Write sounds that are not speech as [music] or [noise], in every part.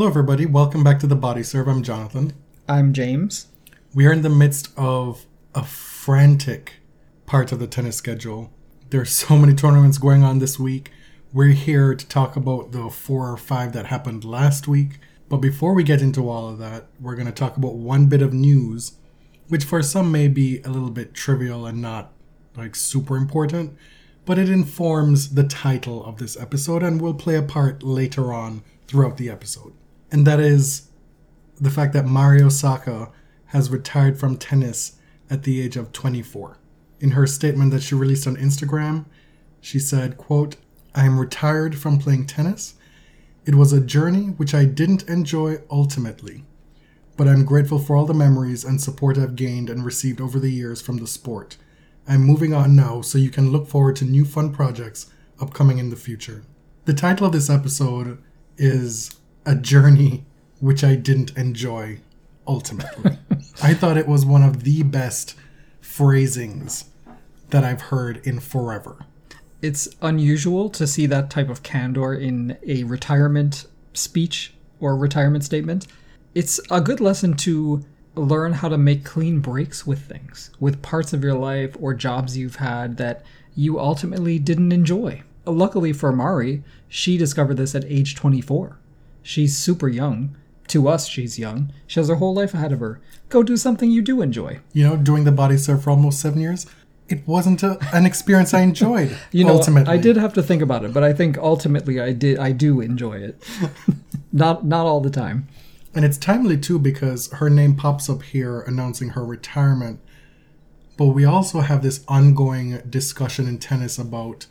Hello, everybody. Welcome back to the Body Serve. I'm Jonathan. I'm James. We are in the midst of a frantic part of the tennis schedule. There are so many tournaments going on this week. We're here to talk about the four or five that happened last week. But before we get into all of that, we're going to talk about one bit of news, which for some may be a little bit trivial and not like super important, but it informs the title of this episode and will play a part later on throughout the episode and that is the fact that Mari Osaka has retired from tennis at the age of 24. In her statement that she released on Instagram, she said, quote, I am retired from playing tennis. It was a journey which I didn't enjoy ultimately, but I'm grateful for all the memories and support I've gained and received over the years from the sport. I'm moving on now so you can look forward to new fun projects upcoming in the future. The title of this episode is a journey which I didn't enjoy ultimately. [laughs] I thought it was one of the best phrasings that I've heard in forever. It's unusual to see that type of candor in a retirement speech or retirement statement. It's a good lesson to learn how to make clean breaks with things, with parts of your life or jobs you've had that you ultimately didn't enjoy. Luckily for Mari, she discovered this at age 24. She's super young. To us, she's young. She has her whole life ahead of her. Go do something you do enjoy. You know, doing the body serve for almost seven years, it wasn't a, an experience I enjoyed. [laughs] You know, ultimately. I did have to think about it, but I think ultimately I did. I do enjoy it. [laughs] not not all the time. And it's timely too because her name pops up here announcing her retirement. But we also have this ongoing discussion in tennis about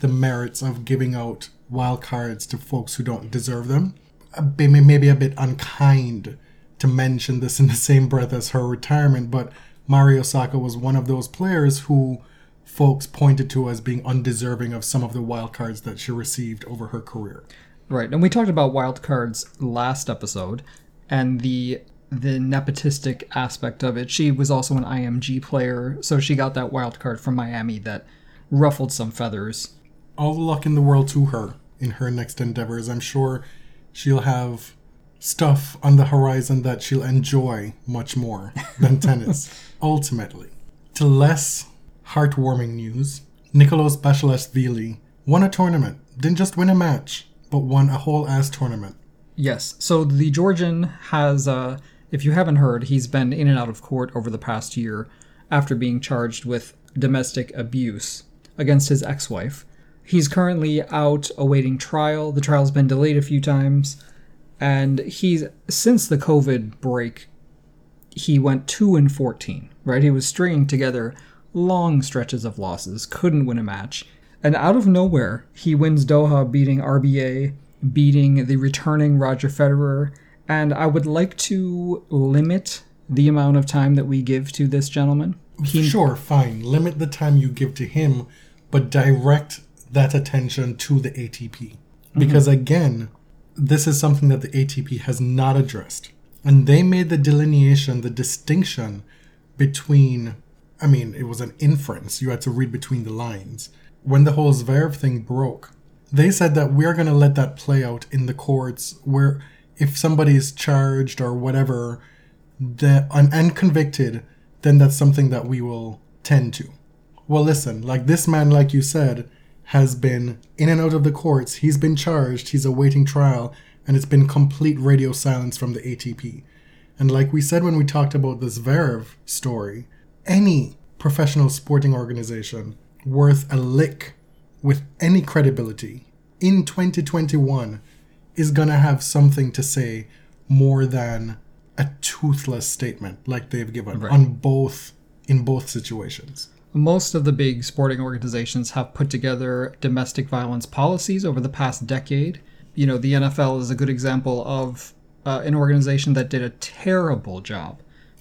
the merits of giving out wild cards to folks who don't deserve them. Uh, maybe a bit unkind to mention this in the same breath as her retirement, but Mari Osaka was one of those players who folks pointed to as being undeserving of some of the wild cards that she received over her career. Right, and we talked about wild cards last episode, and the the nepotistic aspect of it. She was also an IMG player, so she got that wild card from Miami that ruffled some feathers. All the luck in the world to her in her next endeavors. I'm sure she'll have stuff on the horizon that she'll enjoy much more than [laughs] tennis, ultimately. To less heartwarming news, Nicolas Basilashvili won a tournament. Didn't just win a match, but won a whole ass tournament. Yes. So the Georgian has, uh, if you haven't heard, he's been in and out of court over the past year after being charged with domestic abuse against his ex wife. He's currently out awaiting trial. The trial's been delayed a few times. And he's, since the COVID break, he went 2 and 14, right? He was stringing together long stretches of losses, couldn't win a match. And out of nowhere, he wins Doha, beating RBA, beating the returning Roger Federer. And I would like to limit the amount of time that we give to this gentleman. He, sure, fine. Limit the time you give to him, but direct that attention to the ATP. Because mm-hmm. again, this is something that the ATP has not addressed. And they made the delineation, the distinction between, I mean, it was an inference. You had to read between the lines. When the whole Zverev thing broke, they said that we're going to let that play out in the courts where if somebody is charged or whatever the, and, and convicted, then that's something that we will tend to. Well, listen, like this man, like you said, has been in and out of the courts. He's been charged, he's awaiting trial, and it's been complete radio silence from the ATP. And like we said when we talked about this Zverev story, any professional sporting organization worth a lick with any credibility in 2021 is going to have something to say more than a toothless statement like they've given right. on both in both situations most of the big sporting organizations have put together domestic violence policies over the past decade. You know, the NFL is a good example of uh, an organization that did a terrible job,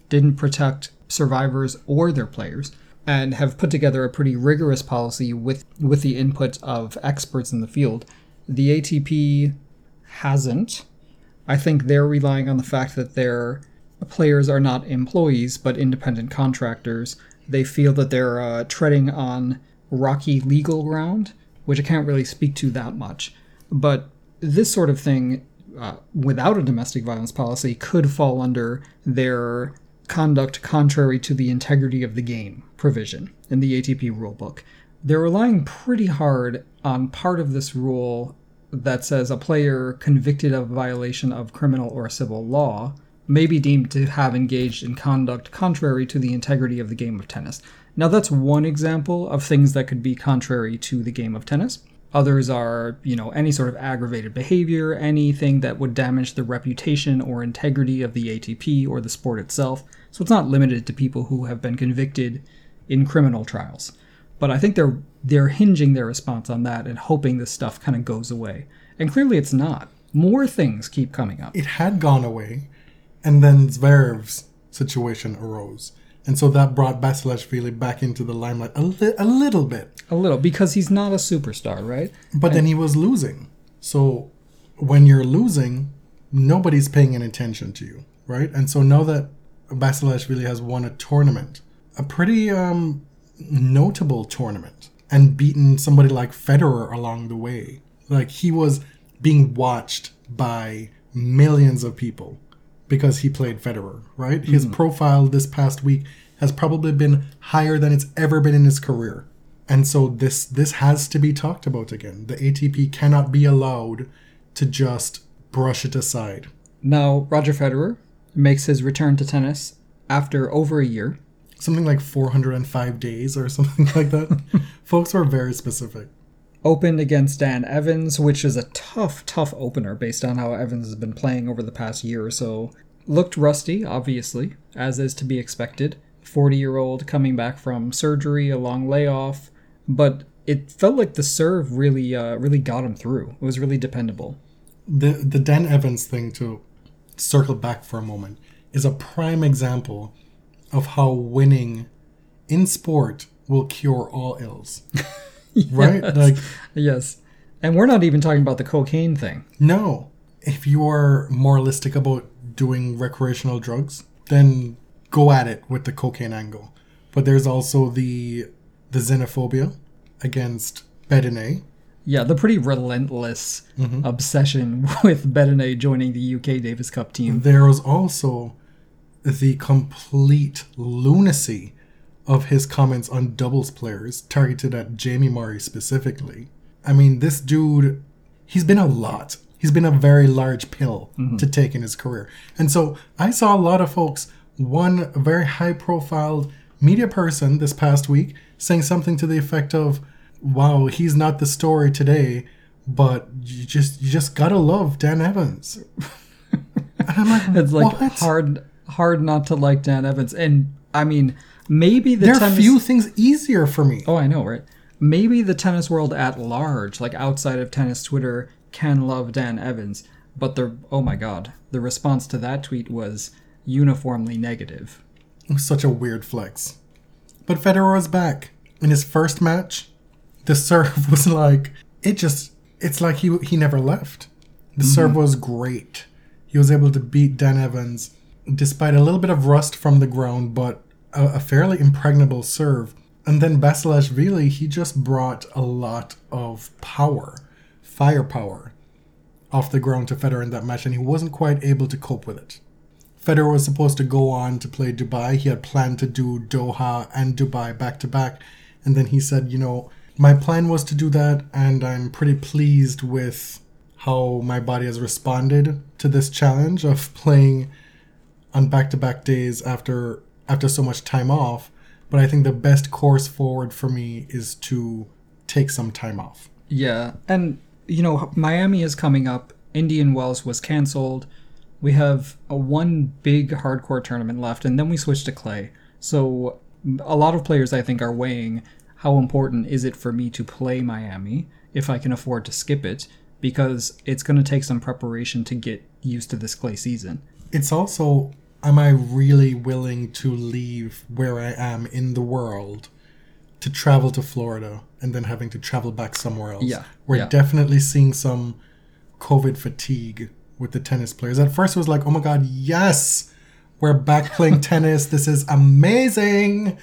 didn't protect survivors or their players, and have put together a pretty rigorous policy with with the input of experts in the field. The ATP hasn't. I think they're relying on the fact that their players are not employees but independent contractors. They feel that they're uh, treading on rocky legal ground, which I can't really speak to that much. But this sort of thing, uh, without a domestic violence policy, could fall under their conduct contrary to the integrity of the game provision in the ATP rulebook. They're relying pretty hard on part of this rule that says a player convicted of violation of criminal or civil law may be deemed to have engaged in conduct contrary to the integrity of the game of tennis. Now, that's one example of things that could be contrary to the game of tennis. Others are, you know, any sort of aggravated behavior, anything that would damage the reputation or integrity of the ATP or the sport itself. So it's not limited to people who have been convicted in criminal trials. But I think they're they're hinging their response on that and hoping this stuff kind of goes away. And clearly it's not. More things keep coming up. It had gone away, and then Zverev's situation arose. And so that brought Basilashvili back into the limelight a, li- a little bit. A little because he's not a superstar, right? But then he was losing. So when you're losing, nobody's paying any attention to you, right? And so now that Basilashvili has won a tournament, a pretty um, notable tournament, and beaten somebody like Federer along the way, like he was being watched by millions of people because he played Federer, right? His mm-hmm. profile this past week has probably been higher than it's ever been in his career. And so this this has to be talked about again. The ATP cannot be allowed to just brush it aside. Now, Roger Federer makes his return to tennis after over a year. Something like 405 days or something [laughs] like that. [laughs] Folks were very specific. Opened against Dan Evans, which is a tough, tough opener based on how Evans has been playing over the past year or so. Looked rusty, obviously, as is to be expected. 40 year old coming back from surgery, a long layoff, but it felt like the serve really, uh, really got him through. It was really dependable. The the Dan Evans thing to circle back for a moment is a prime example of how winning in sport will cure all ills. [laughs] [laughs] Right? Yes. Like Yes. And we're not even talking about the cocaine thing. No. If you are moralistic about doing recreational drugs, then go at it with the cocaine angle. But there's also the the xenophobia against Bedene. Yeah, the pretty relentless mm-hmm. obsession [laughs] with Bedene joining the UK Davis Cup team. There was also the complete lunacy of his comments on doubles players targeted at Jamie Murray specifically. I mean, this dude, he's been a lot. He's been a very large pill mm-hmm. to take in his career. And so I saw a lot of folks, one very high profile media person this past week saying something to the effect of, wow, he's not the story today, but you just you just gotta love Dan Evans. [laughs] and I'm like, It's like what? hard hard not to like Dan Evans. And I mean, maybe the there are tennis few things easier for me. Oh, I know, right? Maybe the tennis world at large, like outside of tennis Twitter, can love Dan Evans, but the oh my god, the response to that tweet was uniformly negative. It was such a weird flex. But Federer was back in his first match. The serve [laughs] was like it just it's like he he never left. The mm-hmm. serve was great. He was able to beat Dan Evans despite a little bit of rust from the ground, but a, a fairly impregnable serve. And then Basilashvili, he just brought a lot of power, firepower, off the ground to Federer in that match, and he wasn't quite able to cope with it. Federer was supposed to go on to play Dubai. He had planned to do Doha and Dubai back to back. And then he said, you know, my plan was to do that, and I'm pretty pleased with how my body has responded to this challenge of playing on back to back days after after so much time off. But I think the best course forward for me is to take some time off. Yeah, and you know, Miami is coming up. Indian Wells was canceled. We have a one big hard court tournament left, and then we switch to clay. So a lot of players, I think, are weighing how important is it for me to play Miami if I can afford to skip it, because it's going to take some preparation to get used to this clay season. It's also, am I really willing to leave where I am in the world to travel to Florida and then having to travel back somewhere else? Yeah, We're yeah. definitely seeing some COVID fatigue with the tennis players. At first, it was like, oh my God, yes, we're back playing [laughs] tennis. This is amazing.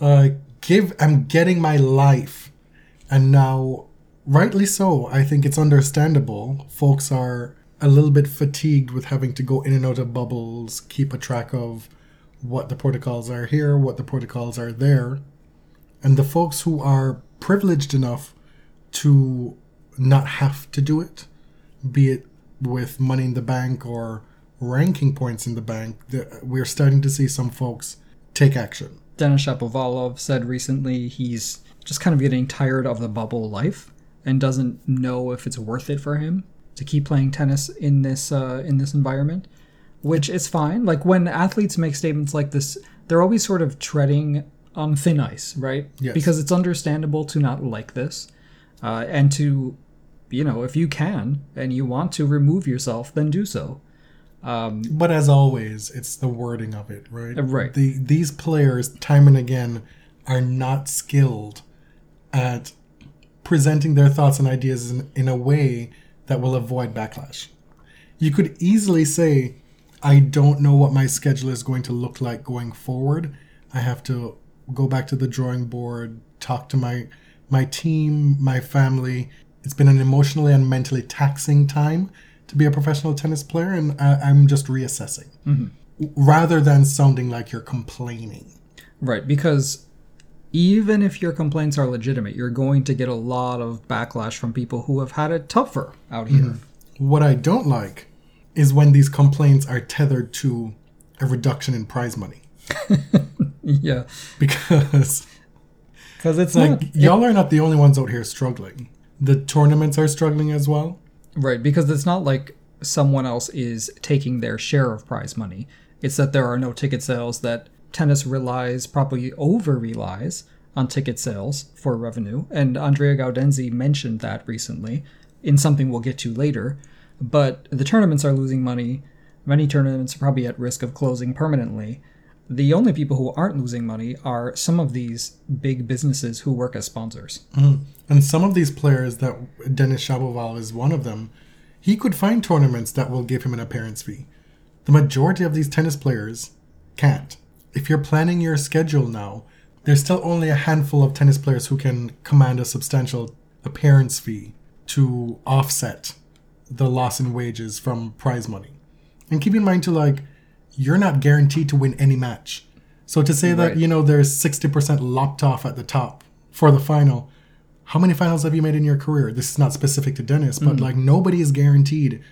Uh, give, I'm getting my life. And now, rightly so, I think it's understandable. Folks are a little bit fatigued with having to go in and out of bubbles, keep a track of what the protocols are here, what the protocols are there. And the folks who are privileged enough to not have to do it, be it with money in the bank or ranking points in the bank, we're starting to see some folks take action. Denis Shapovalov said recently he's just kind of getting tired of the bubble life and doesn't know if it's worth it for him to keep playing tennis in this uh, in this environment, which is fine. Like when athletes make statements like this, they're always sort of treading on thin ice, right? Yes. Because it's understandable to not like this, uh, and to, you know, if you can and you want to remove yourself, then do so. But as always, it's the wording of it, right? Uh, right. The, these players, time and again, are not skilled at presenting their thoughts and ideas in, in a way that will avoid backlash. You could easily say, I don't know what my schedule is going to look like going forward. I have to go back to the drawing board, talk to my my team, my family. It's been an emotionally and mentally taxing time to be a professional tennis player, and I, I'm just reassessing mm-hmm. rather than sounding like you're complaining. Right, because even if your complaints are legitimate, you're going to get a lot of backlash from people who have had it tougher out here. Mm-hmm. What I don't like is when these complaints are tethered to a reduction in prize money [laughs] Yeah, because because it's like not y'all are not the only ones out here struggling. The tournaments are struggling as well. right because it's not like someone else is taking their share of prize money. It's that there are no ticket sales. That tennis relies probably over relies on ticket sales for revenue, and Andrea Gaudenzi mentioned that recently in something we'll get to later. But the tournaments are losing money. Many tournaments are probably at risk of closing permanently. The only people who aren't losing money are some of these big businesses who work as sponsors. Mm-hmm. And some of these players that Denis Shapovalov is one of them, he could find tournaments that will give him an appearance fee. The majority of these tennis players can't. If you're planning your schedule now, there's still only a handful of tennis players who can command a substantial appearance fee to offset the loss in wages from prize money. And keep in mind too, like, you're not guaranteed to win any match. So to say that, you know, there's 60% lopped off at the top for the final, how many finals have you made in your career? This is not specific to Dennis, but mm-hmm. like nobody is guaranteed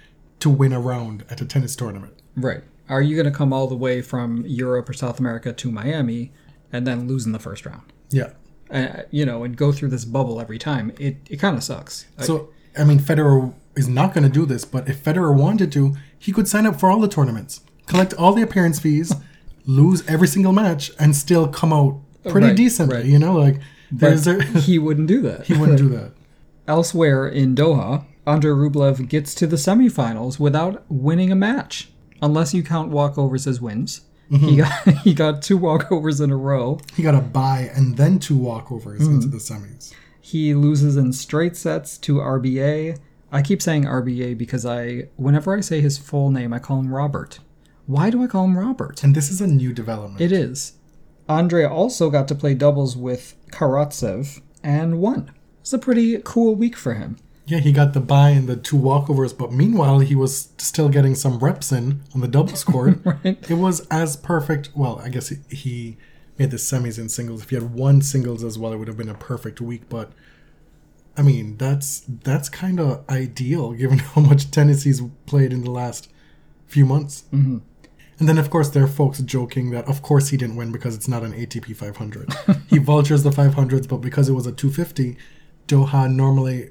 to win a round at a tennis tournament. Right. Are you going to come all the way from Europe or South America to Miami and then lose in the first round? Yeah. Uh, you know, and go through this bubble every time. It, it kind of sucks. So, I mean, Federer is not going to do this, but if Federer wanted to, he could sign up for all the tournaments, collect all the appearance fees, [laughs] lose every single match, and still come out pretty Right, decently. right. You know, like there's a, [laughs] he wouldn't do that. he wouldn't do that. [laughs] Elsewhere in Doha, Andrei Rublev gets to the semifinals without winning a match, unless you count walkovers as wins. He mm-hmm. got [laughs] he got two walkovers in a row. He got a bye and then two walkovers into mm. the semis. He loses in straight sets to RBA. I keep saying RBA because I whenever I say his full name, I call him Robert. Why do I call him Robert? And this is a new development. It is. Andre also got to play doubles with Karatsev and won. It's a pretty cool week for him. Yeah, he got the bye and the two walkovers, but meanwhile, he was still getting some reps in on the doubles [laughs] court. Right. It was as perfect. Well, I guess he, he made the semis in singles. If he had won singles as well, it would have been a perfect week. But I mean, that's that's kind of ideal given [laughs] how much tennis he's played in the last few months. Mm-hmm. And then, of course, there are folks joking that, of course, he didn't win because it's not an ATP 500. [laughs] he vultures the 500s, but because it was a 250, Doha normally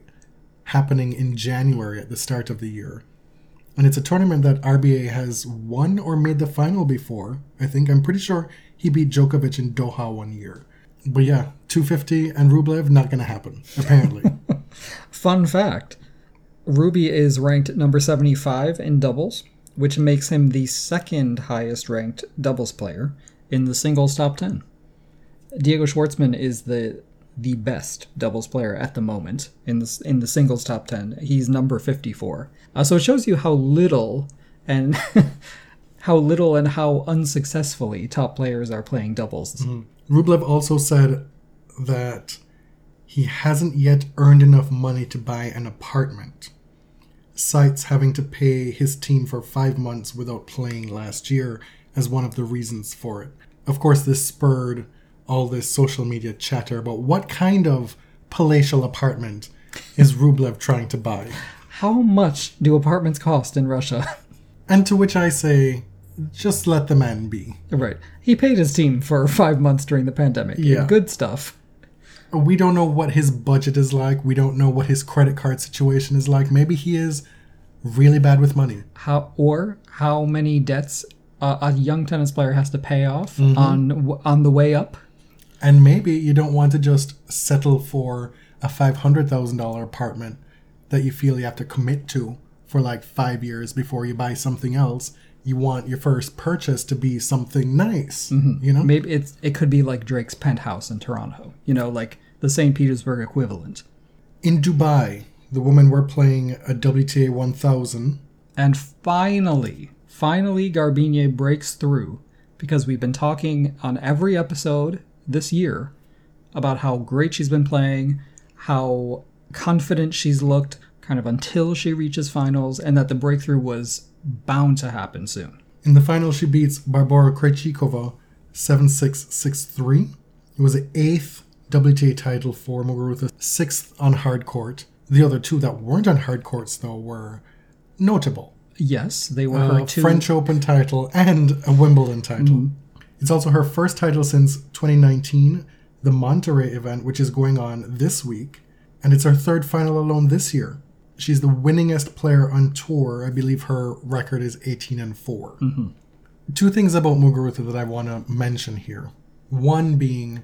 happening in January at the start of the year. And it's a tournament that RBA has won or made the final before. I think I'm pretty sure he beat Djokovic in Doha one year. But yeah, 250 and Rublev not going to happen apparently. [laughs] Fun fact Ruby is ranked number 75 in doubles, which makes him the second highest ranked doubles player in the singles top 10. Diego Schwartzman is the the best doubles player at the moment in the in the singles top 10. He's number 54. Uh, so it shows you how little and [laughs] how little and how unsuccessfully top players are playing doubles. Rublev also said that he hasn't yet earned enough money to buy an apartment. Cites having to pay his team for five months without playing last year as one of the reasons for it. Of course, this spurred all this social media chatter about what kind of palatial apartment is Rublev trying to buy. How much do apartments cost in Russia? [laughs] And to which I say, just let the man be. right. He paid his team for 5 months during the pandemic. Yeah. Good stuff. we don't know what his budget is like. We don't know what his credit card situation is like. Maybe he is really bad with money. how or how many debts uh, a young tennis player has to pay off Mm-hmm. on on the way up. And maybe you don't want to just settle for a $500,000 apartment that you feel you have to commit to for like five years before you buy something else. You want your first purchase to be something nice, mm-hmm. you know? Maybe it's it could be like Drake's penthouse in Toronto. You know, like the St. Petersburg equivalent. In Dubai, the women were playing a WTA 1000. And finally, finally Garbiñe breaks through because we've been talking on every episode this year about how great she's been playing, how confident she's looked kind of until she reaches finals and that the breakthrough was bound to happen soon. In the final, she beats Barbora Krejcikova 7 6 6 3. It was the eighth WTA title for Muguruza, sixth on hard court. The other two that weren't on hard courts, though, were notable Yes, they were a her uh, two French Open title and a Wimbledon title. Mm-hmm. It's also her first title since 2019, the Monterrey event, which is going on this week. And it's her third final alone this year. She's the winningest player on tour. I believe her record is 18 and 4. Two things about Muguruza that I want to mention here. One being,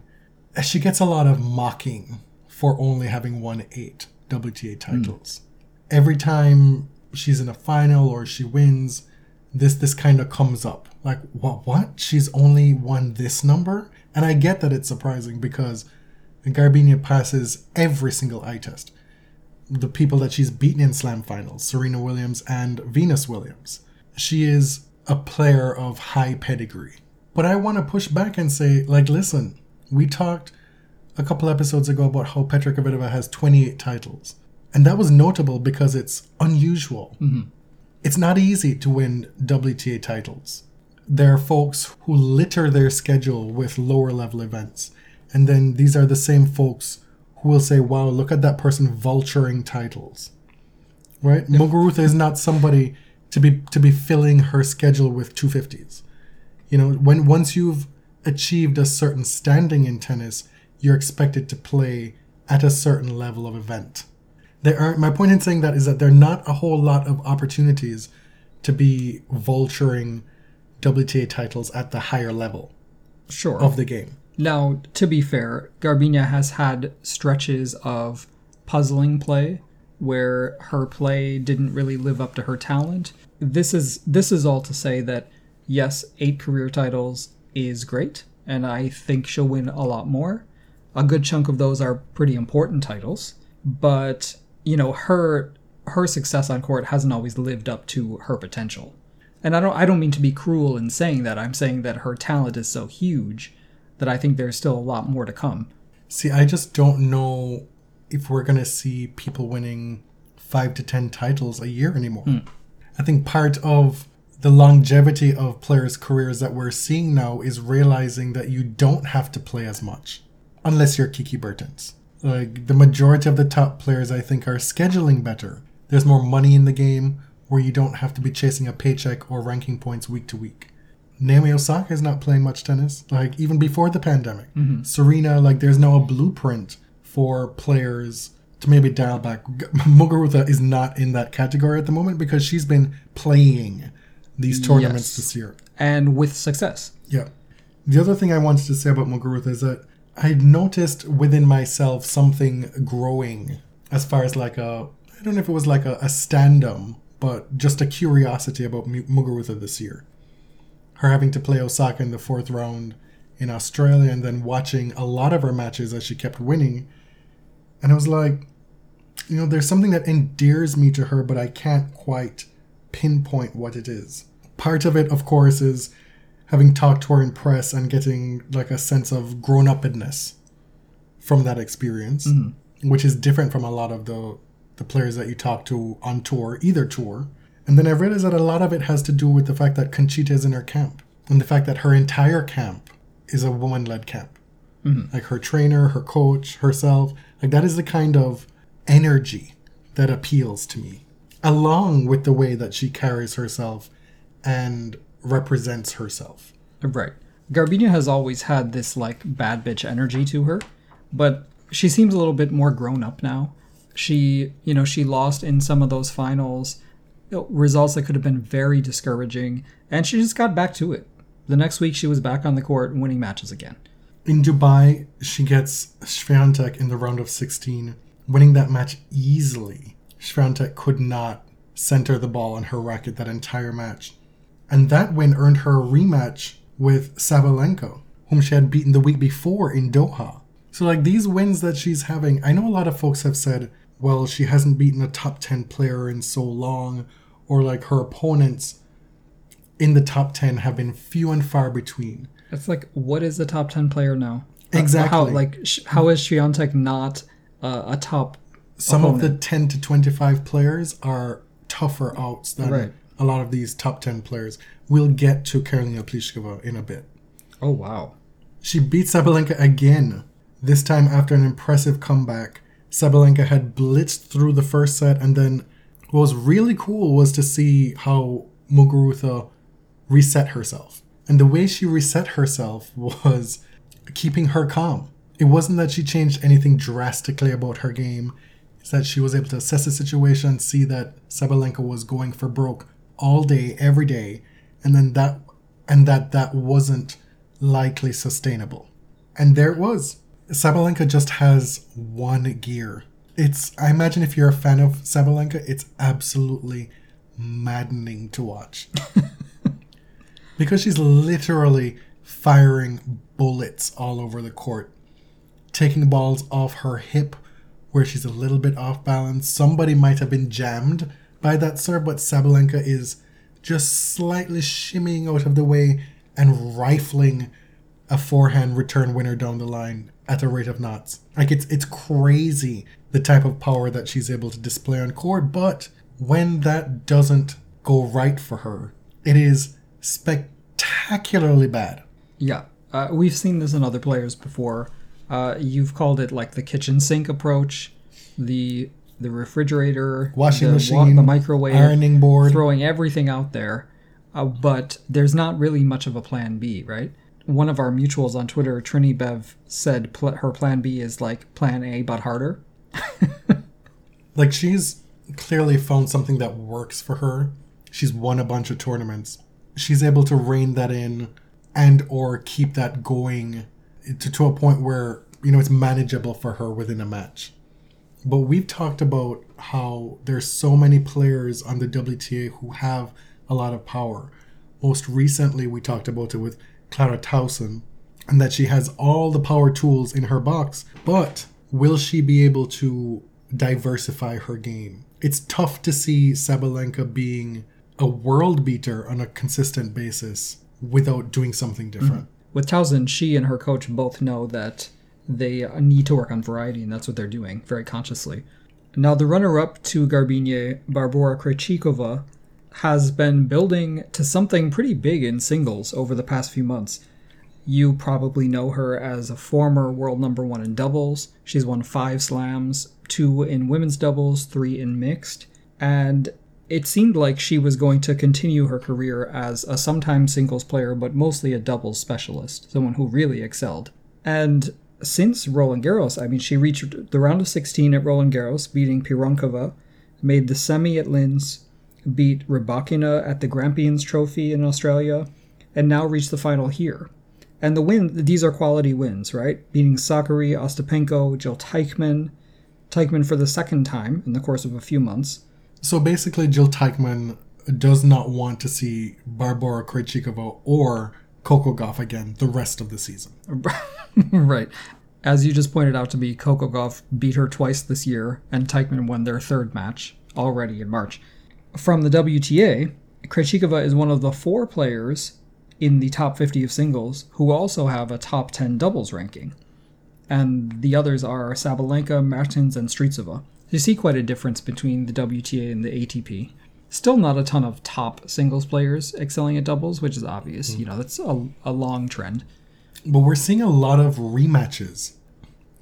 uh, she gets a lot of mocking for only having won eight WTA titles. Every time she's in a final or she wins, this this kind of comes up. Like, what? What? She's only won this number, and I get that it's surprising because Garbiñe passes every single eye test. The people that she's beaten in slam finals, Serena Williams and Venus Williams. She is a player of high pedigree. But I want to push back and say, like, listen, we talked a couple episodes ago about how Petra Kvitova has 28 titles. And that was notable because it's unusual. Mm-hmm. It's not easy to win WTA titles. There are folks who litter their schedule with lower level events. And then these are the same folks who will say, wow, look at that person vulturing titles. Right? Muguruza is not somebody to be to be filling her schedule with 250s. You know, when once you've achieved a certain standing in tennis, you're expected to play at a certain level of event. There are my point in saying that is that there are not a whole lot of opportunities to be vulturing WTA titles at the higher level sure. of the game. Now, to be fair, Garbiñe has had stretches of puzzling play where her play didn't really live up to her talent. This is this is all to say that yes, 8 career titles is great and I think she'll win a lot more. A good chunk of those are pretty important titles, but you know, her her success on court hasn't always lived up to her potential. And I don't I don't mean to be cruel in saying that. I'm saying that her talent is so huge that I think there's still a lot more to come. See, I just don't know if we're going to see people winning 5 to 10 titles a year anymore. Hmm. I think part of the longevity of players' careers that we're seeing now is realizing that you don't have to play as much unless you're Kiki Bertens. Like the majority of the top players, I think, are scheduling better. There's more money in the game where you don't have to be chasing a paycheck or ranking points week to week. Naomi Osaka is not playing much tennis, like even before the pandemic. Mm-hmm. Serena, like there's now a blueprint for players to maybe dial back. Muguruza is not in that category at the moment because she's been playing these tournaments Yes. this year. And with success. Yeah. The other thing I wanted to say about Muguruza is that I noticed within myself something growing as far as like a I don't know if it was like a, a standum, but just a curiosity about Mu- Muguruza this year. Her having to play Osaka in the fourth round in Australia and then watching a lot of her matches as she kept winning. And I was like, you know, there's something that endears me to her, but I can't quite pinpoint what it is. Part of it, of course, is having talked to her in press and getting like a sense of grown upness from that experience, mm-hmm. which is different from a lot of the the players that you talk to on tour, either tour. And then I realized that a lot of it has to do with the fact that Conchita is in her camp, and the fact that her entire camp is a woman-led camp. Mm-hmm. Like her trainer, her coach, herself, like that is the kind of energy that appeals to me, along with the way that she carries herself and represents herself. Right. Garbiñe has always had this like bad bitch energy to her, but she seems a little bit more grown up now. She, you know, she lost in some of those finals, results that could have been very discouraging, and she just got back to it. The next week, she was back on the court winning matches again. In Dubai, she gets Swiatek in the round of 16, winning that match easily. Swiatek could not center the ball on her racket that entire match. And that win earned her a rematch with Sabalenka, whom she had beaten the week before in Doha. So, like these wins that she's having, I know a lot of folks have said, well, she hasn't beaten a top 10 player in so long, or like her opponents in the top 10 have been few and far between. It's like, what is the top ten player now? Exactly. How like how is Swiatek not uh, a top? some of the 10 to 25 players are tougher outs than Right. A lot of these top 10 players. We'll get to Karolina Pliskova in a bit. Oh wow. She beat Sabalenka again, this time after an impressive comeback. Sabalenka had blitzed through the first set, and then what was really cool was to see how Muguruza reset herself. And the way she reset herself [laughs] was keeping her calm. It wasn't that she changed anything drastically about her game. It's that she was able to assess the situation, see that Sabalenka was going for broke all day, every day, and then that and that that wasn't likely sustainable. And there it was. Sabalenka just has one gear. It's I imagine if you're a fan of Sabalenka, it's absolutely maddening to watch. [laughs] because she's literally firing bullets all over the court, taking balls off her hip where she's a little bit off balance. Somebody might have been jammed by that serve, but Sabalenka is just slightly shimmying out of the way and rifling a forehand return winner down the line at a rate of knots. Like it's it's crazy the type of power that she's able to display on court, but when that doesn't go right for her, it is spectacularly bad. Yeah, uh, we've seen this in other players before. Uh, you've called it like the kitchen sink approach, the the refrigerator, Washing the, machine, the microwave, ironing board. throwing everything out there. Uh, but there's not really much of a plan B, right? One of our mutuals on Twitter, Trini Bev, said pl- her plan B is like plan A but harder. [laughs] Like she's clearly found something that works for her. She's won a bunch of tournaments. She's able to rein that in and or keep that going to, to a point where, you know, it's manageable for her within a match. But we've talked about how there's so many players on the WTA who have a lot of power. Most recently, we talked about it with Clara Tauson, and that she has all the power tools in her box. But will she be able to diversify her game? It's tough to see Sabalenka being a world beater on a consistent basis without doing something different. Mm-hmm. With Tauson, she and her coach both know that they need to work on variety, and that's what they're doing very consciously. Now, the runner up to Garbiñe, Barbora Krejcikova, has been building to something pretty big in singles over the past few months. You probably know her as a former world number one in doubles. She's won five slams, two in women's doubles, three in mixed, and it seemed like she was going to continue her career as a sometimes singles player, but mostly a doubles specialist, someone who really excelled. And since Roland Garros, I mean, she reached the round of 16 at Roland Garros, beating Pironkova, made the semi at Linz, beat Rybakina at the Grampians Trophy in Australia, and now reached the final here. And the win, these are quality wins, right? Beating Sakkari, Ostapenko, Jill Teichman, Teichmann for the second time in the course of a few months. So basically, Jil Teichmann does not want to see Barbora Krejcikova or Coco Gauff again the rest of the season. [laughs] right. As you just pointed out to me, Coco Gauff beat her twice this year, and Teichmann won their third match already in March. From the WTA, Krejcikova is one of the four players in the top 50 of singles who also have a top 10 doubles ranking. And the others are Sabalenka, Mertens, and Strycova. You see quite a difference between the WTA and the ATP. Still not a ton of top singles players excelling at doubles, which is obvious. Hmm. You know, that's a, a long trend. But we're seeing a lot of rematches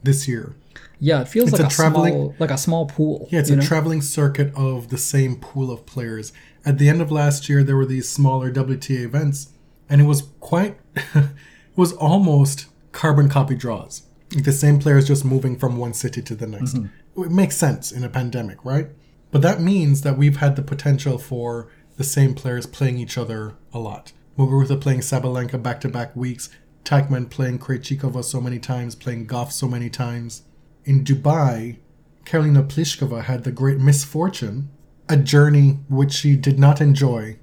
this year. Yeah, it feels It's like a a, traveling- small like a small pool. Yeah, it's a know? traveling circuit of the same pool of players. At the end of last year, there were these smaller WTA events, and it was quite, [laughs] it was almost carbon copy draws. The same players just moving from one city to the next. Mm-hmm. It makes sense in a pandemic, right? But that means that we've had the potential for the same players playing each other a lot. Muguruza playing Sabalenka back to back weeks, Teichmann playing Krejcikova so many times, playing Gauff so many times. In Dubai, Karolina Pliskova had the great misfortune, a journey which she did not enjoy,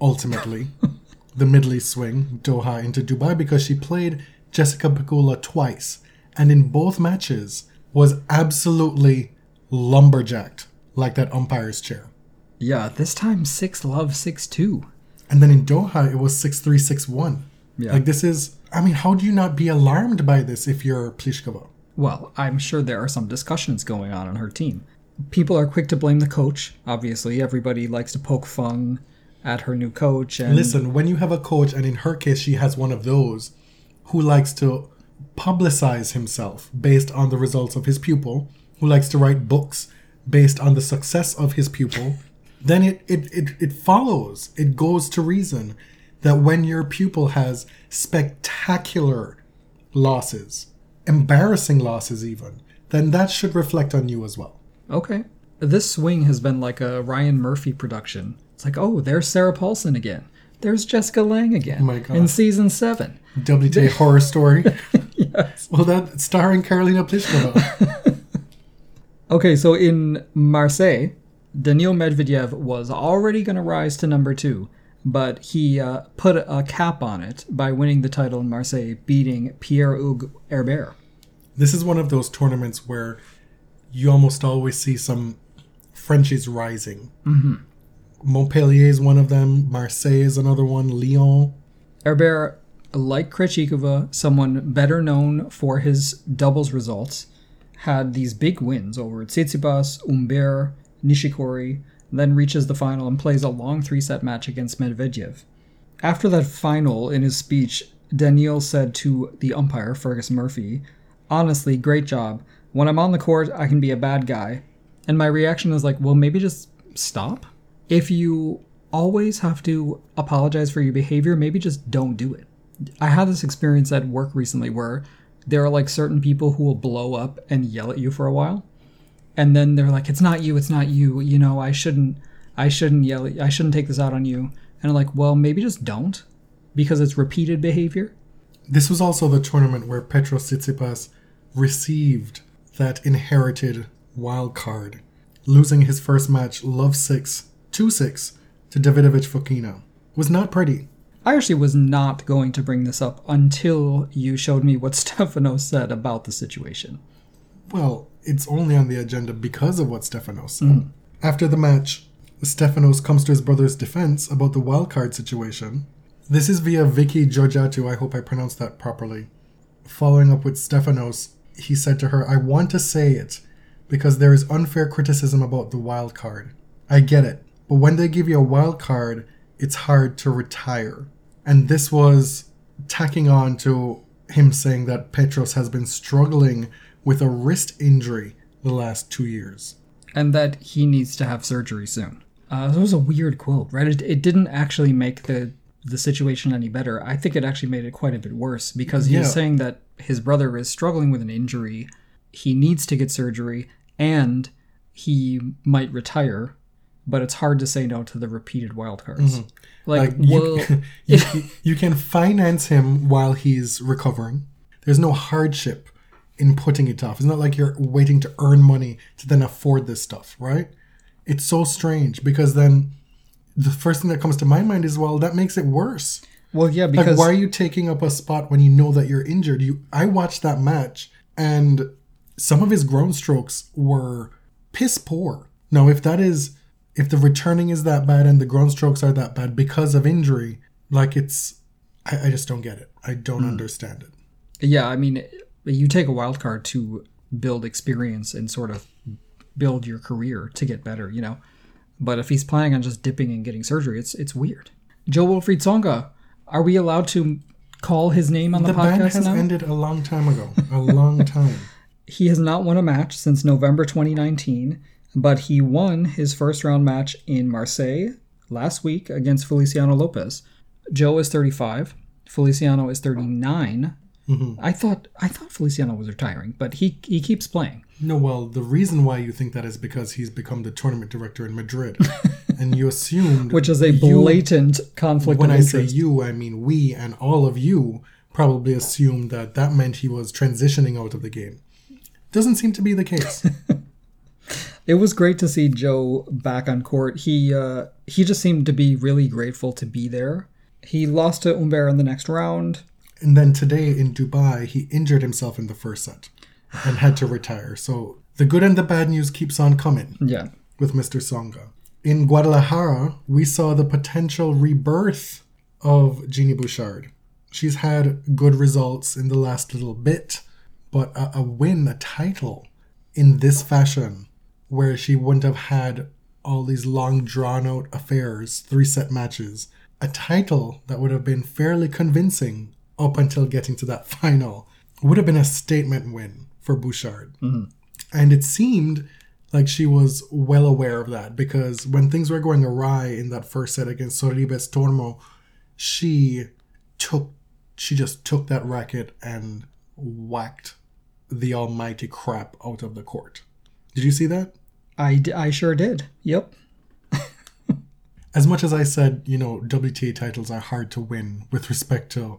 ultimately, [laughs] the Middle East swing, Doha into Dubai, because she played Jessica Pegula twice, and in both matches was absolutely lumberjacked like that umpire's chair. Yeah, this time six love six two. And then in Doha, it was 6 3 6 1. Yeah. Like, this is, I mean, how do you not be alarmed by this if you're Pliskova? Well, I'm sure there are some discussions going on on her team. People are quick to blame the coach. Obviously, everybody likes to poke fun at her new coach. And Listen, when you have a coach, and in her case, she has one of those who likes to publicize himself based on the results of his pupil, who likes to write books based on the success of his pupil, then it, it, it, it follows, it goes to reason that when your pupil has spectacular losses, embarrassing losses even, then that should reflect on you as well. okay, this swing has been like a Ryan Murphy production. It's like, oh, there's Sarah Paulson again. There's Jessica Lange again Oh my God. in season seven. WTA [laughs] horror story. [laughs] Well, that starring Karolina Pliskova. [laughs] Okay, so in Marseille, Daniil Medvedev was already going to rise to number two, but he uh, put a cap on it by winning the title in Marseille, beating Pierre Hugues Herbert. this is one of those tournaments where you almost always see some Frenchies rising. Mm-hmm. Montpellier is one of them. Marseille is another one. Lyon. Herbert, like Krejcikova, someone better known for his doubles results, had these big wins over Tsitsipas, Humbert, Nishikori, then reaches the final and plays a long three-set match against Medvedev. After that final, in his speech, Daniil said to the umpire, Fergus Murphy, Honestly, great job. When I'm on the court, I can be a bad guy. And my reaction is like, well, maybe just stop. If you always have to apologize for your behavior, maybe just don't do it. I had this experience at work recently where there are like certain people who will blow up and yell at you for a while. And then they're like, it's not you, it's not you. You know, I shouldn't, I shouldn't yell, I shouldn't take this out on you. And I'm like, well, maybe just don't because it's repeated behavior. This was also the tournament where Petros Tsitsipas received that inherited wild card, losing his first match, love 6, 2 6, to Davidovich Fokina. Was not pretty. I actually was not going to bring this up until you showed me what [laughs] Stefano said about the situation. Well, it's only on the agenda because of what Stefanos said. Hmm. After the match, Stefanos comes to his brother's defense about the wildcard situation. This is via Vicky Georgiatu, I hope I pronounced that properly. Following up with Stefanos, he said to her, I want to say it because there is unfair criticism about the wild card. I get it, but when they give you a wild card, it's hard to retire. And this was tacking on to him saying that Petros has been struggling with a wrist injury the last two years. and that he needs to have surgery soon. Uh, that was a weird quote, right? It, it didn't actually make the the situation any better. I think it actually made it quite a bit worse because he's Yeah. saying that his brother is struggling with an injury, he needs to get surgery, and he might retire, but it's hard to say no to the repeated wild cards. Mm-hmm. Like, Like you, well, [laughs] you, [laughs] you can finance him while he's recovering. There's no hardship in putting it off. It's not like you're waiting to earn money to then afford this stuff, right? It's so strange because then the first thing that comes to my mind is, well, that makes it worse. Well, yeah, Like, because why are you taking up a spot when you know that you're injured? You, I watched that match, and some of his ground strokes were piss poor. Now, if that is, if the returning is that bad and the ground strokes are that bad because of injury, like it's, I, I just don't get it. I don't hmm. understand it. yeah, I mean, you take a wild card to build experience and sort of build your career to get better, you know. But if he's planning on just dipping and getting surgery, it's it's weird. Jo-Wilfried Tsonga, are we allowed to call his name on the, The ban podcast has now? ended a long time ago. A long [laughs] time. He has not won a match since November 2019, but he won his first round match in Marseille last week against Feliciano Lopez. Jo is 35, Feliciano is 39. Mm-hmm. I thought I thought Feliciano was retiring, but he he keeps playing. No, well, the reason why you think that is because he's become the tournament director in Madrid, [laughs] and you assumed Which is a you- blatant conflict when I say you, I mean we and all of you probably assumed that that meant he was transitioning out of the game. Doesn't seem to be the case. [laughs] It was great to see Jo back on court. He uh, he just seemed to be really grateful to be there. He lost to Humbert in the next round. and then today in Dubai, he injured himself in the first set and had to retire. So the good and the bad news keeps on coming Yeah, with Mr. Tsonga. In Guadalajara, we saw the potential rebirth of Genie Bouchard. She's had good results in the last little bit, but a, a win, a title in this fashion, where she wouldn't have had all these long drawn out affairs, three set matches, a title that would have been fairly convincing up until getting to that [laughs] final, would have been a statement win for Bouchard. Mm-hmm. And it seemed like she was well aware of that because when things were going awry in that first set against Sorribes Tormo, she took she just took that racket and whacked the almighty crap out of the court. Did you see that? I, d- I sure did. Yep. As much as I said, you know, WTA titles are hard to win with respect to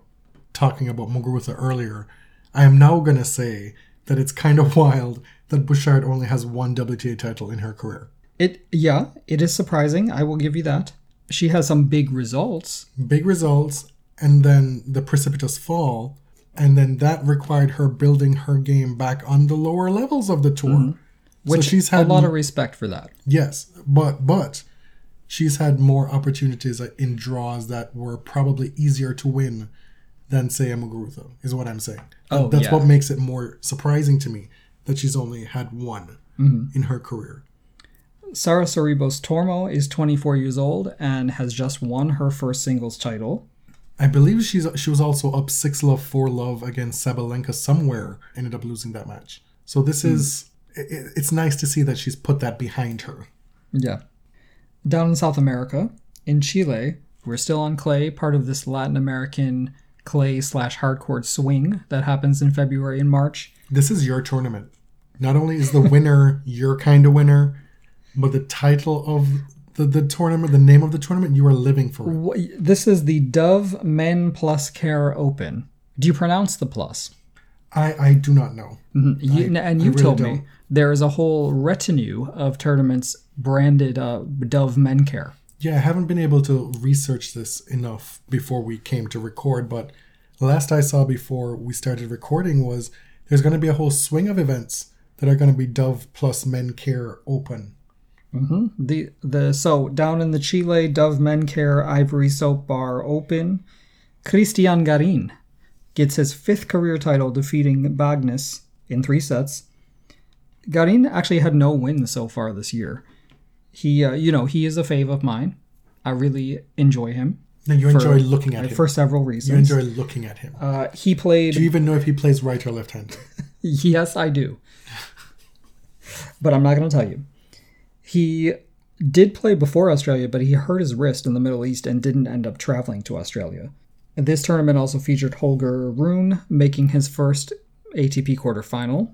talking about Muguruza earlier, I am now going to say that it's kind of [laughs] wild that Bouchard only has one WTA title in her career. It yeah, it is surprising. I will give you that. She has some big results. big results and then the precipitous fall and then that required her building her game back on the lower levels of the tour mm-hmm. Which so she's had a lot of respect for that. yes but but she's had more opportunities in draws that were probably easier to win than say Muguruza, is what i'm saying Oh, that's yeah. what makes it more surprising to me that she's only had one Mm-hmm. in her career Sara Sorribes Tormo is 24 years old and has just won her first singles title. I believe she's she was also up six love four love against Sabalenka somewhere. Ended up losing that match. So this is it, it's nice to see that she's put that behind her. Yeah. Down in South America, in Chile, we're still on clay, part of this Latin American clay slash hardcourt swing that happens in February and March. This is your tournament. Not only is the winner [laughs] your kind of winner, but the title of the, the tournament, the name of the tournament, you are living for it. This is the Dove Men Plus Care Open. Do you pronounce the plus? I I do not know. Mm-hmm. You, and I you really told don't. me there is a whole retinue of tournaments branded uh, Dove Men Care. Yeah, I haven't been able to research this enough before we came to record, but the last I saw before we started recording was there's going to be a whole swing of events that are going to be Dove plus Men Care Open. The the so down in the Chile Dove Men Care Ivory Soap Bar Open, Cristian Garin gets his fifth career title, defeating Bagnis in three sets. Garin actually had no wins so far this year. He, uh, you know, he is a fave of mine. I really enjoy him Now you enjoy looking at him. for several reasons. you enjoy looking at him. Uh, he played. Do you even know if he plays right or left handed? [laughs] Yes, I do. but I'm not going to tell you. He did play before Australia, but he hurt his wrist in the Middle East and didn't end up traveling to Australia. This tournament also featured Holger Rune making his first ATP quarterfinal.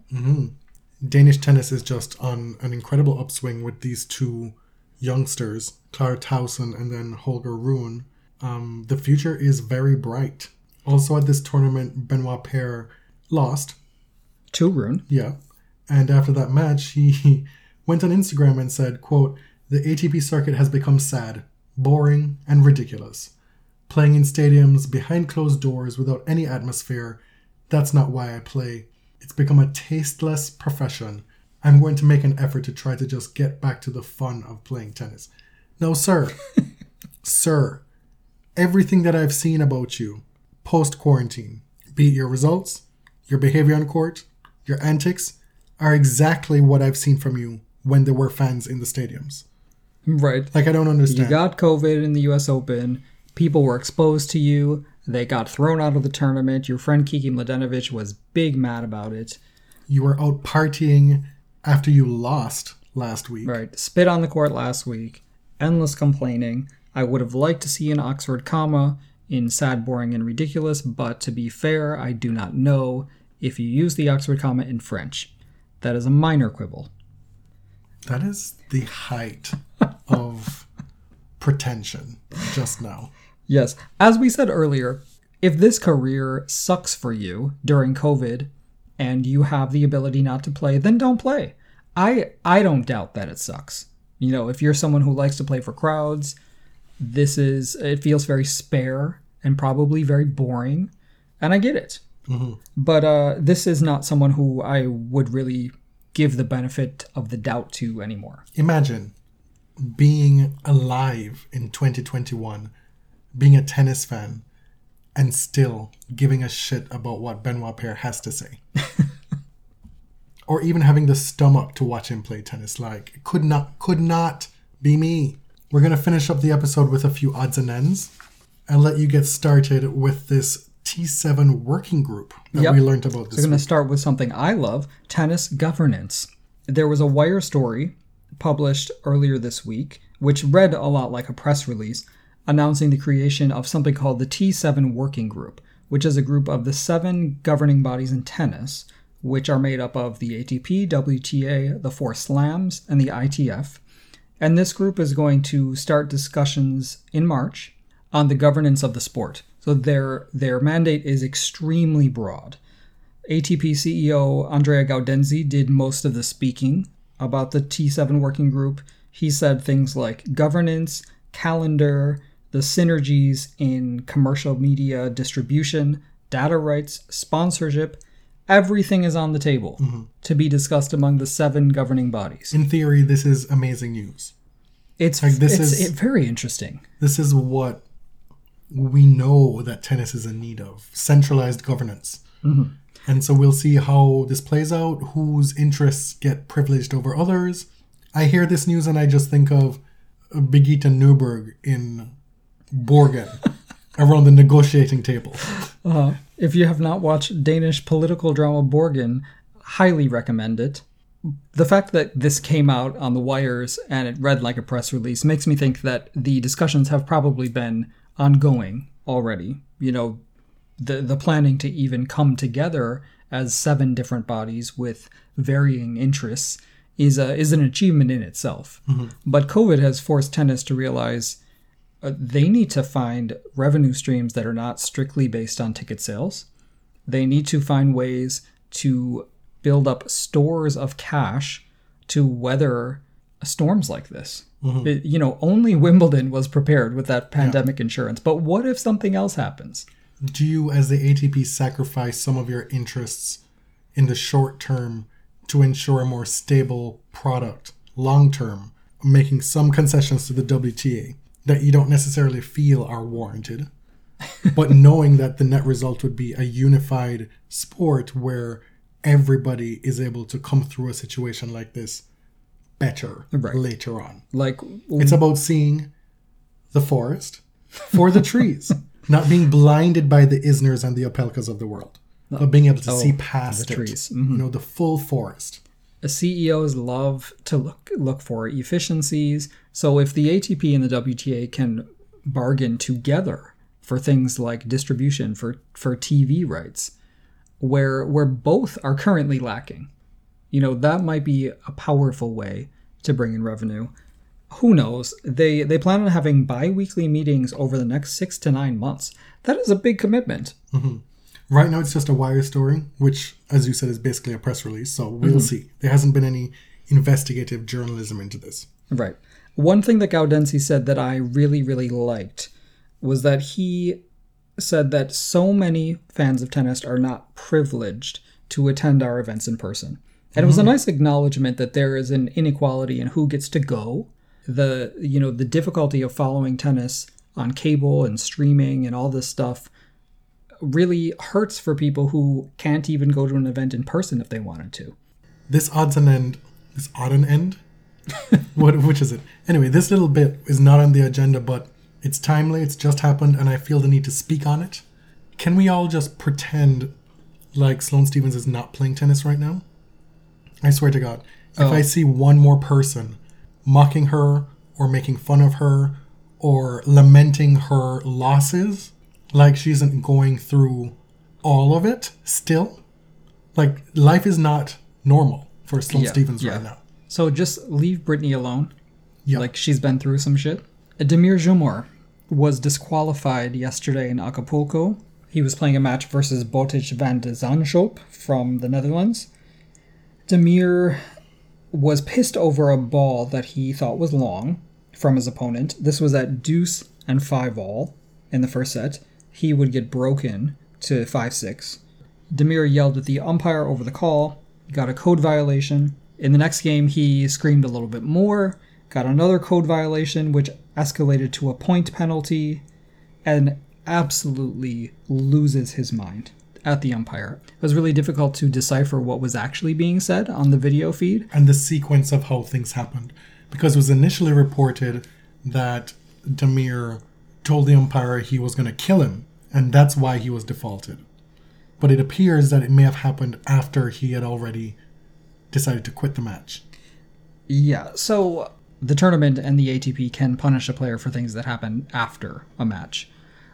Danish tennis is just on an incredible upswing with these two youngsters, Clara Tauson and then Holger Rune. Um, the future is very bright. Also at this tournament, Benoit Paire lost To Rune. Yeah. And after that match, he [laughs] went on Instagram and said, quote, the ATP circuit has become sad, boring, and ridiculous. Playing in stadiums behind closed doors without any atmosphere, that's not why I play. It's become a tasteless profession. I'm going to make an effort to try to just get back to the fun of playing tennis. No, sir. [laughs] sir, everything that I've seen about you post quarantine, be it your results, your behavior on court, your antics, are exactly what I've seen from you when there were fans in the stadiums. Right. Like I don't understand. You got COVID in the US Open. People were exposed to you. They got thrown out of the tournament. Your friend Kiki Mladenovic was big mad about it. you were out partying after you lost last week. Right. Spit on the court last week. Endless complaining. I would have liked to see an Oxford comma in sad, boring, and ridiculous, but to be fair, I do not know if you use the Oxford comma in French. That is a minor quibble. That is the height of pretension just now. Yes. As we said earlier, if this career sucks for you during COVID and you have the ability not to play, then don't play. I I don't doubt that it sucks. You know, if you're someone who likes to play for crowds, this is it feels very spare and probably very boring, and I get it. But uh, this is not someone who I would really give the benefit of the doubt to anymore. Imagine being alive in 2021, being a tennis fan, and still giving a shit about what Benoit Paire has to say. [laughs] or even having the stomach to watch him play tennis. Like, it could not, could not be me. We're going to finish up the episode with a few odds and ends and let you get started with this T7 working group that Yep. we learned about this So I'm going week. to start with something I love tennis governance. There was a wire story published earlier this week, which read a lot like a press release, announcing the creation of something called the T7 Working Group, which is a group of the seven governing bodies in tennis, which are made up of the ATP, WTA, the four slams, and the ITF. And this group is going to start discussions in March on the governance of the sport. So their their mandate is extremely broad. ATP CEO Andrea Gaudenzi did most of the speaking about the T7 working group. He said things like governance, calendar, the synergies in commercial media distribution, data rights, sponsorship, everything is on the table mm-hmm. to be discussed among the seven governing bodies. In theory, this is amazing news. It's Like, this it's is- it- very interesting. This is what we know that tennis is in need of centralized governance. Mm-hmm. And so we'll see how this plays out, whose interests get privileged over others. I hear this news and I just think of Birgitte Nyborg in Borgen around the negotiating table. If you have not watched Danish political drama Borgen, highly recommend it. The fact that this came out on the wires and it read like a press release makes me think that the discussions have probably been ongoing already. You know, the the planning to even come together as seven different bodies with varying interests is a, is an achievement in itself. But COVID has forced tennis to realize uh, Uh, they need to find revenue streams that are not strictly based on ticket sales. They need to find ways to build up stores of cash to weather storms like this. Mm-hmm. It- you know, only Wimbledon was prepared with that pandemic insurance. But what if something else happens? Do you, as the ATP, sacrifice some of your interests in the short term to ensure a more stable product long term, making some concessions to the WTA that you don't necessarily feel are warranted, but [laughs] knowing that the net result would be a unified sport where everybody is able to come through a situation like this better Right. later on? Like, It's about seeing the forest for the trees, [laughs] not being blinded by the Isners and the Opelkas of the world, but being able to oh, see past the trees. You mm-hmm. know, the full forest. CEOs love to look look for efficiencies. So if the ATP and the WTA can bargain together for things like distribution for for TV rights, where where both are currently lacking, you know that might be a powerful way to bring in revenue. Who knows? They they plan on having bi-weekly meetings over the next six to nine months. That is a big commitment. Mm-hmm. Right now, it's just a wire story, which, as you said, is basically a press release. So we'll mm-hmm. see. There hasn't been any investigative journalism into this. Right. One thing that Gaudenzi said that I really, really liked was that he said that so many fans of tennis are not privileged to attend our events in person. And it was a mm-hmm. nice acknowledgement that there is an inequality in who gets to go. The you know, the difficulty of following tennis on cable and streaming and all this stuff really hurts for people who can't even go to an event in person if they wanted to. This odds and end, this odd and end, [laughs] what which is it? Anyway, this little bit is not on the agenda, but it's timely. It's just happened, and I feel the need to speak on it. Can we all just pretend like Sloane Stevens is not playing tennis right now? I swear to God, if I oh. see one more person mocking her or making fun of her or lamenting her losses, like she isn't going through all of it still, like life is not normal for Sloane Yeah, Stevens yeah. right now. So just leave Britney alone. Yeah. Like she's been through some shit. Damir Dzumhur was disqualified yesterday in Acapulco. He was playing a match versus Botic van de Zandschulp from the Netherlands. Demir was pissed over a ball that he thought was long from his opponent. This was at deuce and five all in the first set. He would get broken to 5 6. Damir yelled at the umpire over the call, got a code violation. In the next game, he screamed a little bit more, got another code violation, which escalated to a point penalty, and absolutely loses his mind at the umpire. It was really difficult to decipher what was actually being said on the video feed. and the sequence of how things happened. Because it was initially reported that Damir told the umpire he was going to kill him, and that's why he was defaulted. But it appears that it may have happened after he had already decided to quit the match. Yeah, so the tournament and the ATP can punish a player for things that happen after a match.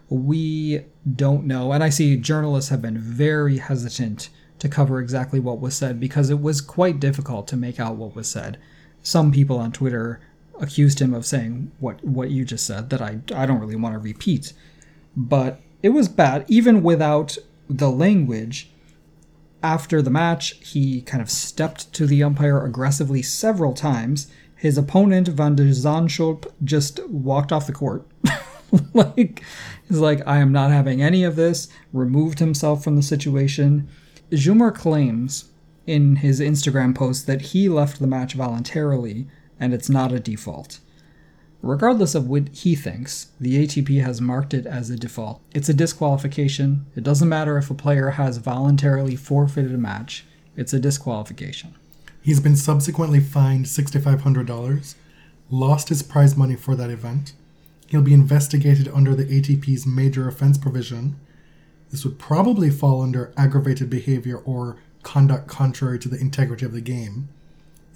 We don't know, and I see journalists have been very hesitant to cover exactly what was said because it was quite difficult to make out what was said. Some people on Twitter accused him of saying what what you just said that I I don't really want to repeat. But it was bad even without the language after the match, he kind of stepped to the umpire aggressively several times. His opponent, Van der Zandschulp, just walked off the court. [laughs] like, he's like, I am not having any of this, removed himself from the situation. Dzumhur claims in his Instagram post that he left the match voluntarily and it's not a default. Regardless of what he thinks, the ATP has marked it as a default. It's a disqualification. It doesn't matter if a player has voluntarily forfeited a match, it's a disqualification. He's been subsequently fined $6,500, lost his prize money for that event. He'll be investigated under the ATP's major offense provision. This would probably fall under aggravated behavior or conduct contrary to the integrity of the game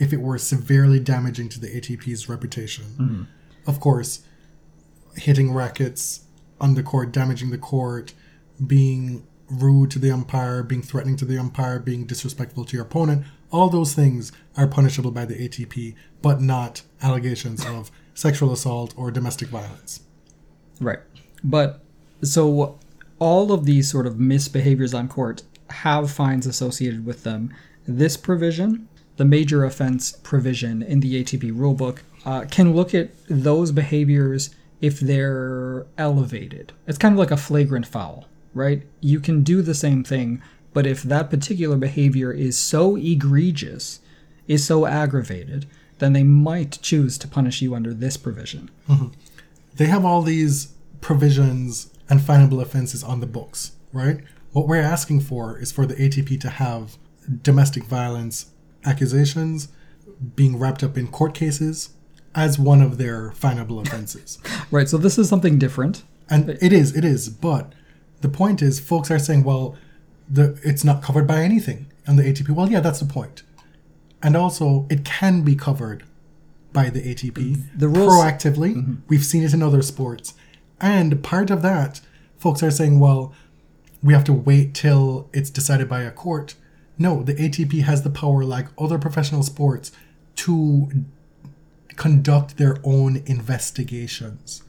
if it were severely damaging to the ATP's reputation. Mm-hmm. Of course, hitting rackets on the court, damaging the court, being rude to the umpire, being threatening to the umpire, being disrespectful to your opponent, all those things are punishable by the ATP, but not allegations [laughs] of sexual assault or domestic violence. Right. But so all of these sort of misbehaviors on court have fines associated with them. This provision, the major offense provision in the ATP rulebook, uh, can look at those behaviors if they're elevated. It's kind of like a flagrant foul, right? You can do the same thing, but if that particular behavior is so egregious, is so aggravated, then they might choose to punish you under this provision. They have all these provisions and finable offenses on the books, right? What we're asking for is for the ATP to have domestic violence accusations being wrapped up in court cases as one of their finable offenses. [laughs] Right, so this is something different. And it is, it is. But the point is, folks are saying, well, the it's not covered by anything on the ATP. Well, yeah, that's the point. And also, it can be covered by the ATP The rules- proactively. Mm-hmm. We've seen it in other sports. And part of that, folks are saying, well, we have to wait till it's decided by a court. No, the ATP has the power, like other professional sports, to conduct their own investigations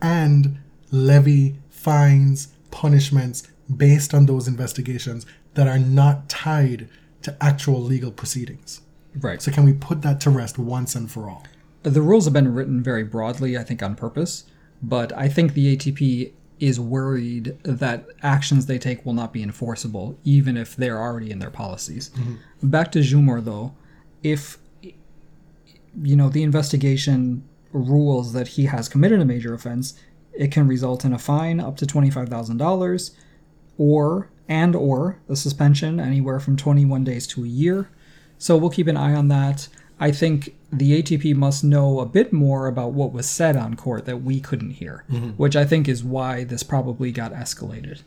and levy fines, punishments based on those investigations that are not tied to actual legal proceedings. Right. So, can we put that to rest once and for all? The rules have been written very broadly, I think, on purpose, but I think the ATP is worried that actions they take will not be enforceable, even if they're already in their policies. Mm-hmm. Back to Dzumhur, though, if you know the investigation rules that he has committed a major offense, it can result in a fine up to twenty five thousand dollars, or and or a suspension anywhere from twenty one days to a year. So we'll keep an eye on that. I think the ATP must know a bit more about what was said on court that we couldn't hear, mm-hmm. which I think is why this probably got escalated.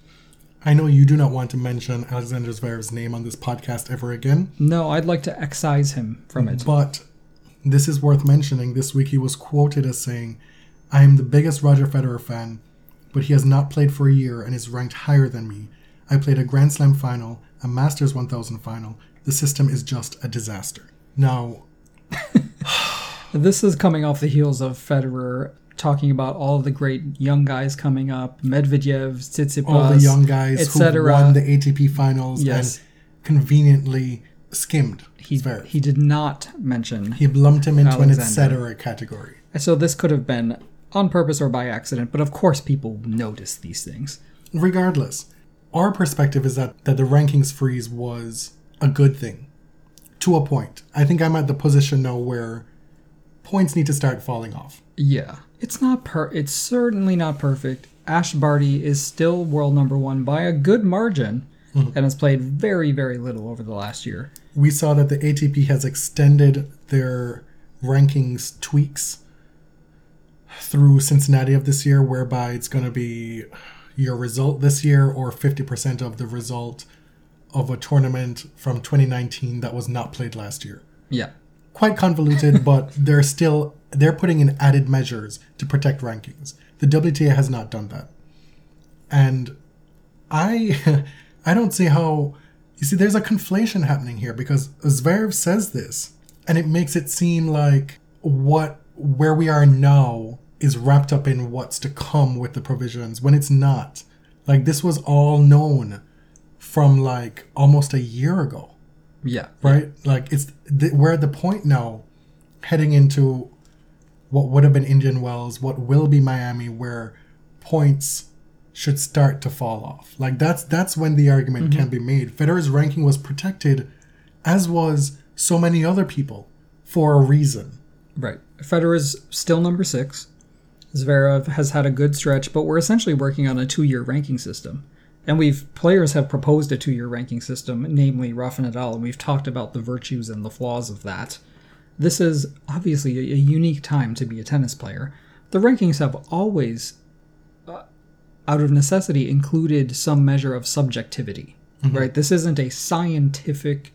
I know you do not want to mention Alexander Zverev's name on this podcast ever again, No, I'd like to excise him from it. but this is worth mentioning. This week he was quoted as saying, I am the biggest Roger Federer fan, but he has not played for a year and is ranked higher than me. I played a Grand Slam final, a Masters 1000 final. The system is just a disaster. Now, [laughs] This is coming off the heels of Federer talking about all the great young guys coming up, Medvedev, Tsitsipas, all the young guys who won the ATP finals Yes. and conveniently skimmed He, Zverev. he did not mention. He lumped him into an Alexander. etc. category. So this could have been on purpose or by accident, but of course people notice these things. Regardless, our perspective is that, that the rankings freeze was a good thing. To a point. I think I'm at the position now where points need to start falling off. Yeah, it's not per. It's certainly not perfect. Ash Barty is still world number one by a good margin, mm-hmm. and has played very, very little over the last year. We saw that the ATP has extended their rankings tweaks through Cincinnati of this year, whereby it's going to be your result this year or 50% of the result of a tournament from 2019 that was not played last year. Yeah, Quite convoluted, [laughs] but they're still they're putting in added measures to protect rankings. The WTA has not done that. And I [laughs] I don't see how you see there's a conflation happening here because Zverev says this and it makes it seem like what where we are now is wrapped up in what's to come with the provisions when it's not. Like this was all known from like almost a year ago yeah, right? Like it's th- we're at the point now, heading into what would have been Indian Wells, what will be Miami, where points should start to fall off. Like that's that's when the argument mm-hmm. can be made. Federer's ranking was protected, as was so many other people, for a reason. Right. Federer's still number six. Zverev has had a good stretch, but we're essentially working on a two-year ranking system. And we've players have proposed a two-year ranking system, namely Rafa Nadal, and we've talked about the virtues and the flaws of that. This is obviously a, a unique time to be a tennis player. The rankings have always, uh, out of necessity, included some measure of subjectivity. Right. This isn't a scientific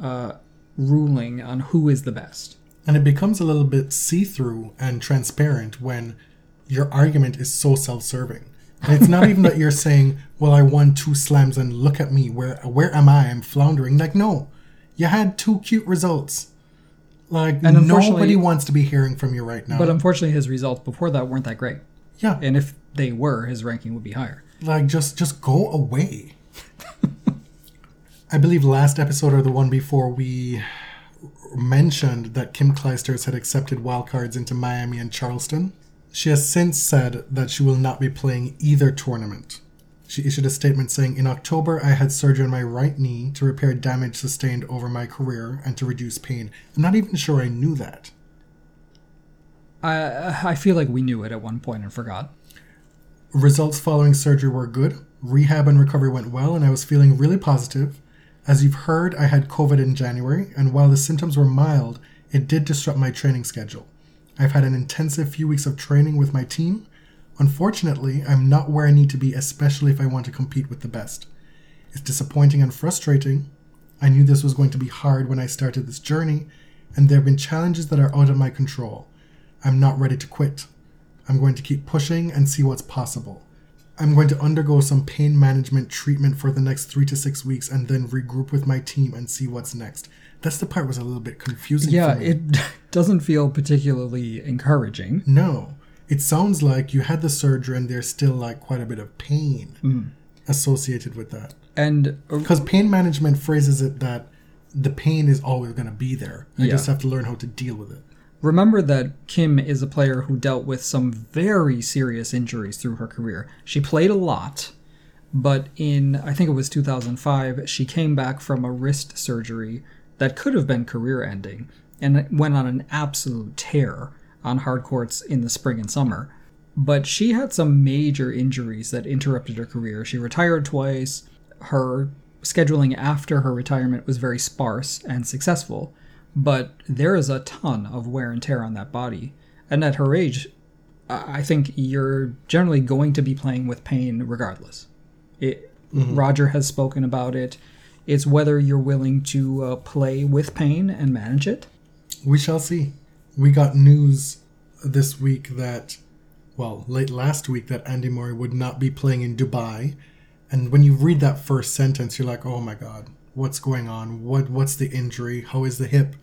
uh, ruling on who is the best. And it becomes a little bit see through and transparent when your argument is so self serving. And it's not even that you're saying, well, I won two slams and look at me, where where am I? I'm floundering. Like, no. You had two cute results. Like And nobody wants to be hearing from you right now. But unfortunately, his results before that weren't that great. yeah. And if they were, his ranking would be higher. like just just go away. [laughs] I believe last episode or the one before we mentioned that Kim Clijsters had accepted wildcards into Miami and Charleston. She has since said that she will not be playing either tournament. She issued a statement saying, In October, I had surgery on my right knee to repair damage sustained over my career and to reduce pain. I'm not even sure I knew that. I I feel like we knew it at one point and forgot. Results following surgery were good. Rehab and recovery went well, and I was feeling really positive. As you've heard, I had COVID in January, and while the symptoms were mild, it did disrupt my training schedule. I've had an intensive few weeks of training with my team. Unfortunately, I'm not where I need to be, especially if I want to compete with the best. It's disappointing and frustrating. I knew this was going to be hard when I started this journey, and there have been challenges that are out of my control. I'm not ready to quit. I'm going to keep pushing and see what's possible. I'm going to undergo some pain management treatment for the next three to six weeks and then regroup with my team and see what's next. That's the part was a little bit confusing Yeah, for me. it [laughs] doesn't feel particularly encouraging. no. It sounds like you had the surgery and there's still like quite a bit of pain. Mm. associated with that. And uh, Because pain management phrases it that the pain is always going to be there. You Yeah. just have to learn how to deal with it. remember that Kim is a player who dealt with some very serious injuries through her career. She played a lot, but in I think it was 2005, she came back from a wrist surgery that could have been career ending and went on an absolute tear on hard courts in the spring and summer. But she had some major injuries that interrupted her career. She retired twice. Her scheduling after her retirement was very sparse and successful, but there is a ton of wear and tear on that body. And at her age, I think you're generally going to be playing with pain regardless. It, mm-hmm. Roger has spoken about it. It's whether you're willing to uh, play with pain and manage it. We shall see. We got news this week that, well, late last week, that Andy Murray would not be playing in Dubai. And when you read that first sentence, you're like, oh my God, what's going on? What What's the injury? How is the hip?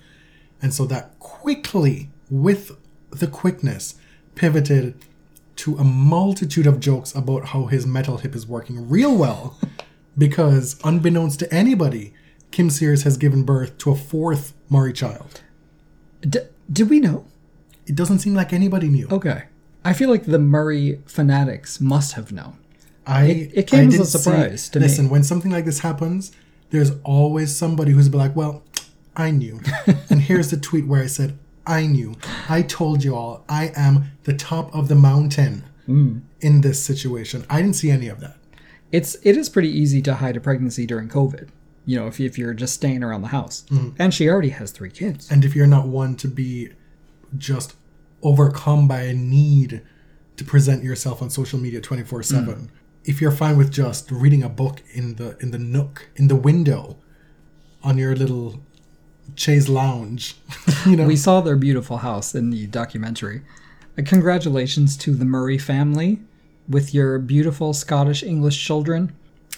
And so that quickly, with the quickness, pivoted to a multitude of jokes about how his metal hip is working real well. [laughs] because, unbeknownst to anybody, Kim Sears has given birth to a fourth Murray child. D- did we know? It doesn't seem like anybody knew. Okay. I feel like the Murray fanatics must have known. I It- it came I as a didn't see- surprise to me. listen, when something like this happens, there's always somebody who's like, "Well, I knew," [laughs] and here's the tweet where I said, "I knew. I told you all. I am the top of the mountain Mm. in this situation." I didn't see any of that. It's it is pretty easy to hide a pregnancy during COVID. You know, if, if you're just staying around the house. And she already has three kids. And if you're not one to be just overcome by a need to present yourself on social media 24/7, if you're fine with just reading a book in the in the nook, in the window on your little chaise lounge, [laughs] you know. We saw their beautiful house in the documentary. Uh, Congratulations to the Murray family with your beautiful Scottish English children.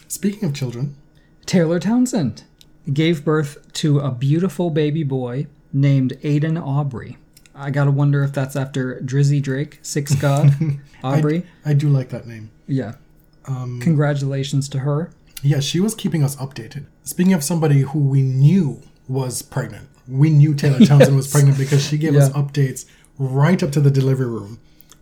Speaking of children, Taylor Townsend gave birth to a beautiful baby boy named Adyn Aubrey. I gotta wonder if that's after Drizzy Drake, Six [laughs] God, Aubrey. I do like that name. yeah. Um, Congratulations to her. Yeah, she was keeping us updated. Speaking of somebody who we knew was pregnant, we knew Taylor [laughs] Townsend was pregnant because she gave us updates right up to the delivery room.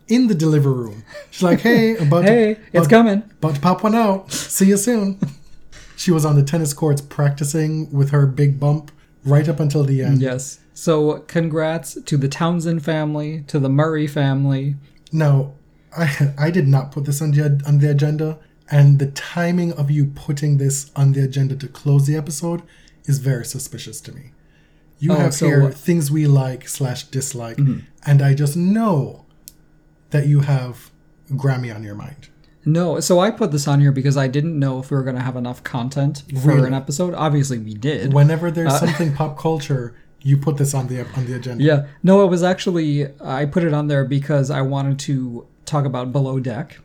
In the delivery room, she's like, "Hey, [laughs] about to- Hey, it's about- coming. about to pop one out. See you soon." [laughs] she was on the tennis courts practicing with her big bump right up until the end. Yes. So congrats to the Townsend family, to the Murray family. Now, I [laughs] I did not put this on the on the agenda, and the timing of you putting this on the agenda to close the episode is very suspicious to me. You Oh, have so here what- Mm-hmm. things we like slash dislike, and I just know that you have Grammy on your mind. No, so I put this on here because I didn't know if we were going to have enough content for Really? an episode. Obviously, we did. Whenever there's [laughs] something pop culture, you put this on the on the agenda. Uh, yeah. No, it was actually, I put it on there because I wanted to talk about Below Deck.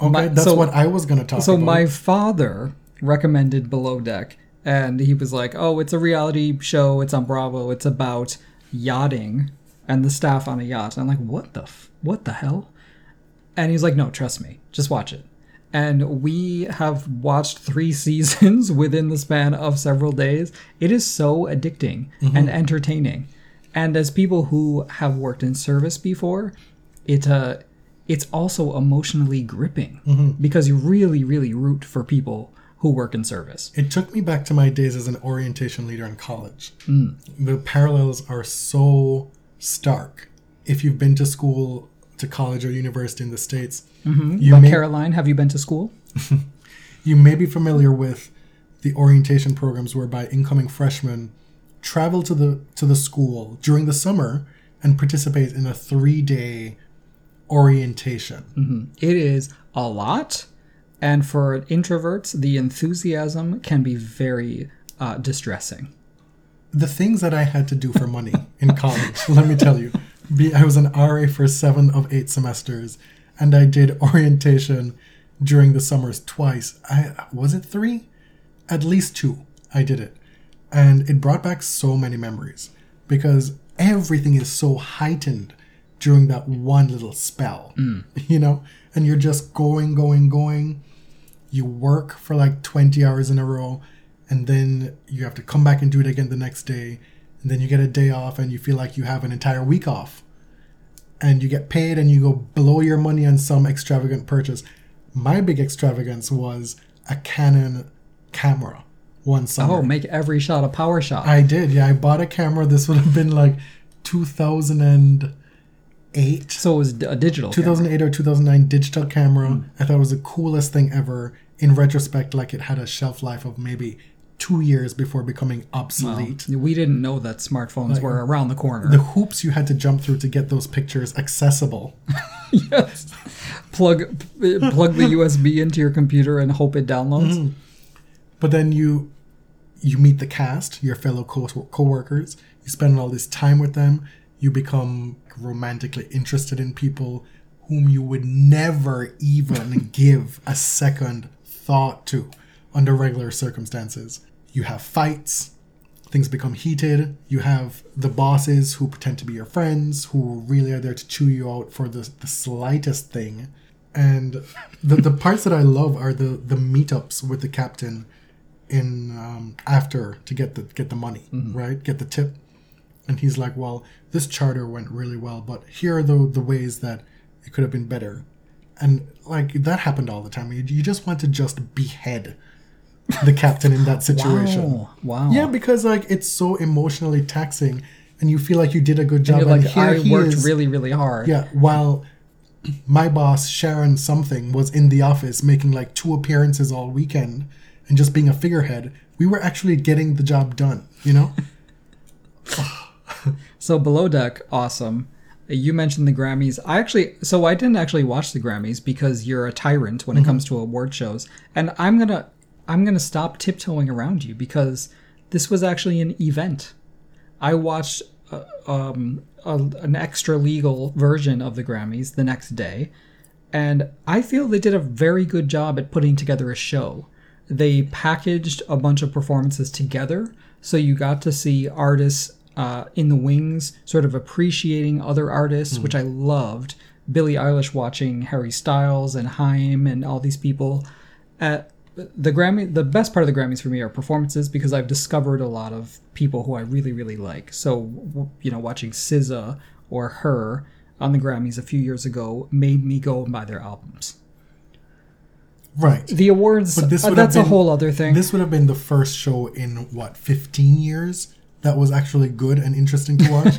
Okay, My- that's so- what I was gonna talk So about. So my father recommended Below Deck, and he was like, "Oh, it's a reality show. It's on Bravo. It's about yachting and the staff on a yacht." And I'm like, "What the f- what the hell?" And he's like, "No, trust me. Just watch it." And we have watched three [laughs] seasons within the span of several days. It is so addicting and entertaining. And as people who have worked in service before, it uh, it's also emotionally gripping because you really, really root for people who work in service. It took me back to my days as an orientation leader in college. Mm. The parallels are so stark. If you've been to school, to college or university in the States, you, But may, Caroline, have you been to school? [laughs] you may be familiar with the orientation programs whereby incoming freshmen travel to the to the school during the summer and participate in a three day orientation. It is a lot, and for introverts, the enthusiasm can be very uh, distressing. The things that I had to do for money in college, [laughs] let me tell you. I was an RA for seven of eight semesters, and I did orientation during the summers twice. I was it three? At least two. I did it, and it brought back so many memories because everything is so heightened during that one little spell, mm. you know. And you're just going, going, going. you work for like 20 hours in a row and then you have to come back and do it again the next day and then you get a day off and you feel like you have an entire week off and you get paid and you go blow your money on some extravagant purchase my big extravagance was a canon camera one summer Oh, make every shot a power shot. I did, yeah. I bought a camera. This would have been like 2008, so it was a digital. camera. 2008 or 2009 digital camera. Hmm. I thought it was the coolest thing ever. In retrospect, like it had a shelf life of maybe two years before becoming obsolete. We didn't know that smartphones were around the corner. The hoops you had to jump through to get those pictures accessible. [laughs] yes. Plug plug the USB into your computer and hope it downloads. Mm-hmm. But then you you meet the cast, your fellow co- co-workers. You spend all this time with them. You become romantically interested in people whom you would never even [laughs] give a second thought to under regular circumstances. You have fights. Things become heated. You have the bosses who pretend to be your friends, who really are there to chew you out for the, the slightest thing. And the, the parts that I love are the, the meetups with the captain in um, after to get the get the money right get the tip and he's like well this charter went really well but here are the the ways that it could have been better and like that happened all the time you, you just want to just behead the captain in that situation Wow. Wow. yeah because like it's so emotionally taxing and you feel like you did a good job and like, here I he worked is really, really hard. yeah, while my boss Sharon something was in the office making like two appearances all weekend and just being a figurehead, we were actually getting the job done. You know? [laughs] [laughs] So below deck, awesome. You mentioned the Grammys. I actually, so I didn't actually watch the Grammys because you're a tyrant when it mm-hmm. comes to award shows, and I'm gonna, I'm gonna stop tiptoeing around you because this was actually an event. I watched uh, um, a, an extra legal version of the Grammys the next day, and I feel they did a very good job at putting together a show. They packaged a bunch of performances together, so you got to see artists uh, in the wings, sort of appreciating other artists, which I loved. Billie Eilish watching Harry Styles and Haim and all these people. At the Grammy, the best part of the Grammys for me are performances because I've discovered a lot of people who I really, really like. So, you know, watching SZA or her on the Grammys a few years ago made me go and buy their albums. Right. The awards, But this uh, that's a whole other thing. This would have been the first show in what, 15 years that was actually good and interesting to watch.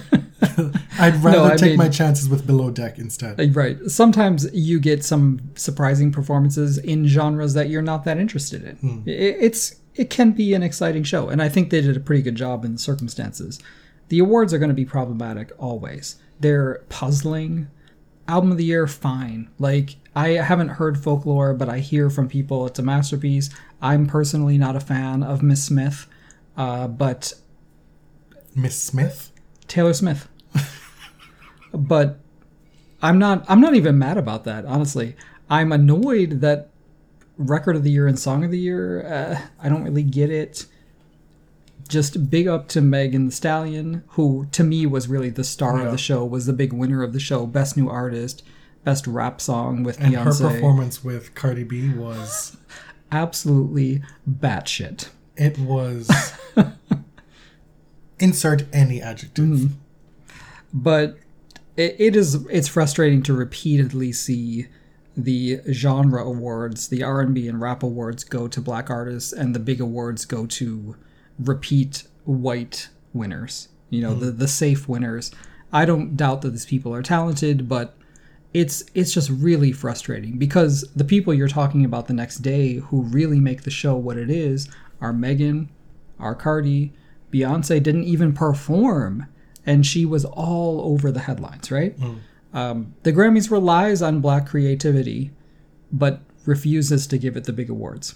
[laughs] I'd rather I take mean- my chances with Below Deck instead. Uh, Right. Sometimes you get some surprising performances in genres that you're not that interested in. I- It's it can be an exciting show, and I think they did a pretty good job in the circumstances. The awards are going to be problematic always. They're puzzling. Album of the year, fine. Like I haven't heard folklore, but I hear from people it's a masterpiece. I'm personally not a fan of Miss Smith, uh, but Miss Smith? Taylor Smith. [laughs] but I'm not I'm not even mad about that, honestly. I'm annoyed that record of the year and song of the year, uh, I don't really get it. Just big up to Megan Thee Stallion, who to me was really the star Yeah. of the show, was the big winner of the show, best new artist, best rap song with And her performance with Cardi B was [laughs] Absolutely batshit. it was [laughs] insert any adjective. Mm-hmm. but it, it is it's frustrating to repeatedly see the genre awards the r&b and rap awards go to black artists and the big awards go to repeat white winners you know hmm. the, the safe winners. I don't doubt that these people are talented but it's it's just really frustrating because the people you're talking about the next day who really make the show what it is are Megan, are Cardi, Beyonce didn't even perform, and she was all over the headlines. Right? Mm. Um, the Grammys relies on black creativity, but refuses to give it the big awards.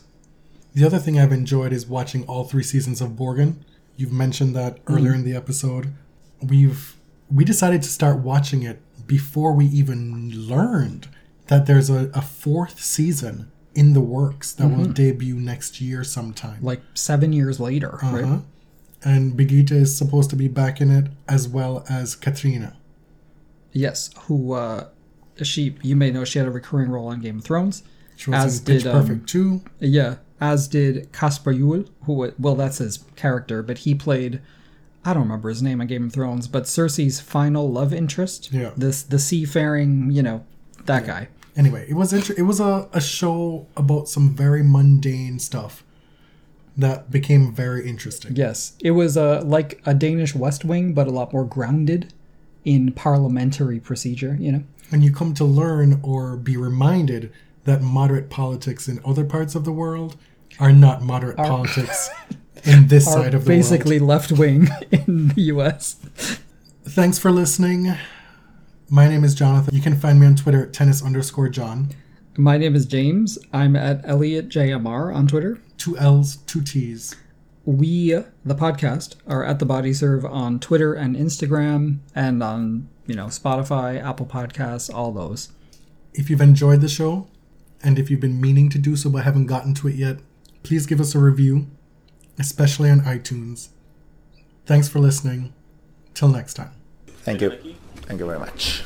The other thing I've enjoyed is watching all three seasons of Borgen. You've mentioned that mm. earlier in the episode. We've we decided to start watching it before we even learned that there's a, a fourth season in the works that will mm-hmm. debut next year sometime. Like seven years later, right? Uh-huh. And Brigitte is supposed to be back in it as well as Katrina. Yes, who uh, she you may know she had a recurring role on Game of Thrones, She was As did, um, Perfect too. Yeah, as did Kasper Juul, who well, that's his character, but he played. I don't remember his name on Game of Thrones, but Cersei's final love interest. Yeah. This the seafaring, you know, that guy. Anyway, it was inter- it was a, a show about some very mundane stuff that became very interesting. Yes, it was uh, like a Danish West Wing, but a lot more grounded in parliamentary procedure. You know. And you come to learn or be reminded that moderate politics in other parts of the world are not moderate politics [laughs] in this Are side of the world. basically left wing [laughs] in the U.S. Thanks for listening. My name is Jonathan. You can find me on Twitter at tennis underscore John. My name is James. I'm at Elliott JMR on Twitter. Two L's, two T's. We, the podcast, are at the Body Serve on Twitter and Instagram, and on you know Spotify, Apple Podcasts, all those. If you've enjoyed the show, and if you've been meaning to do so but haven't gotten to it yet, please give us a review, especially on iTunes. Thanks for listening. Till next time. Thank you. Thank you very much.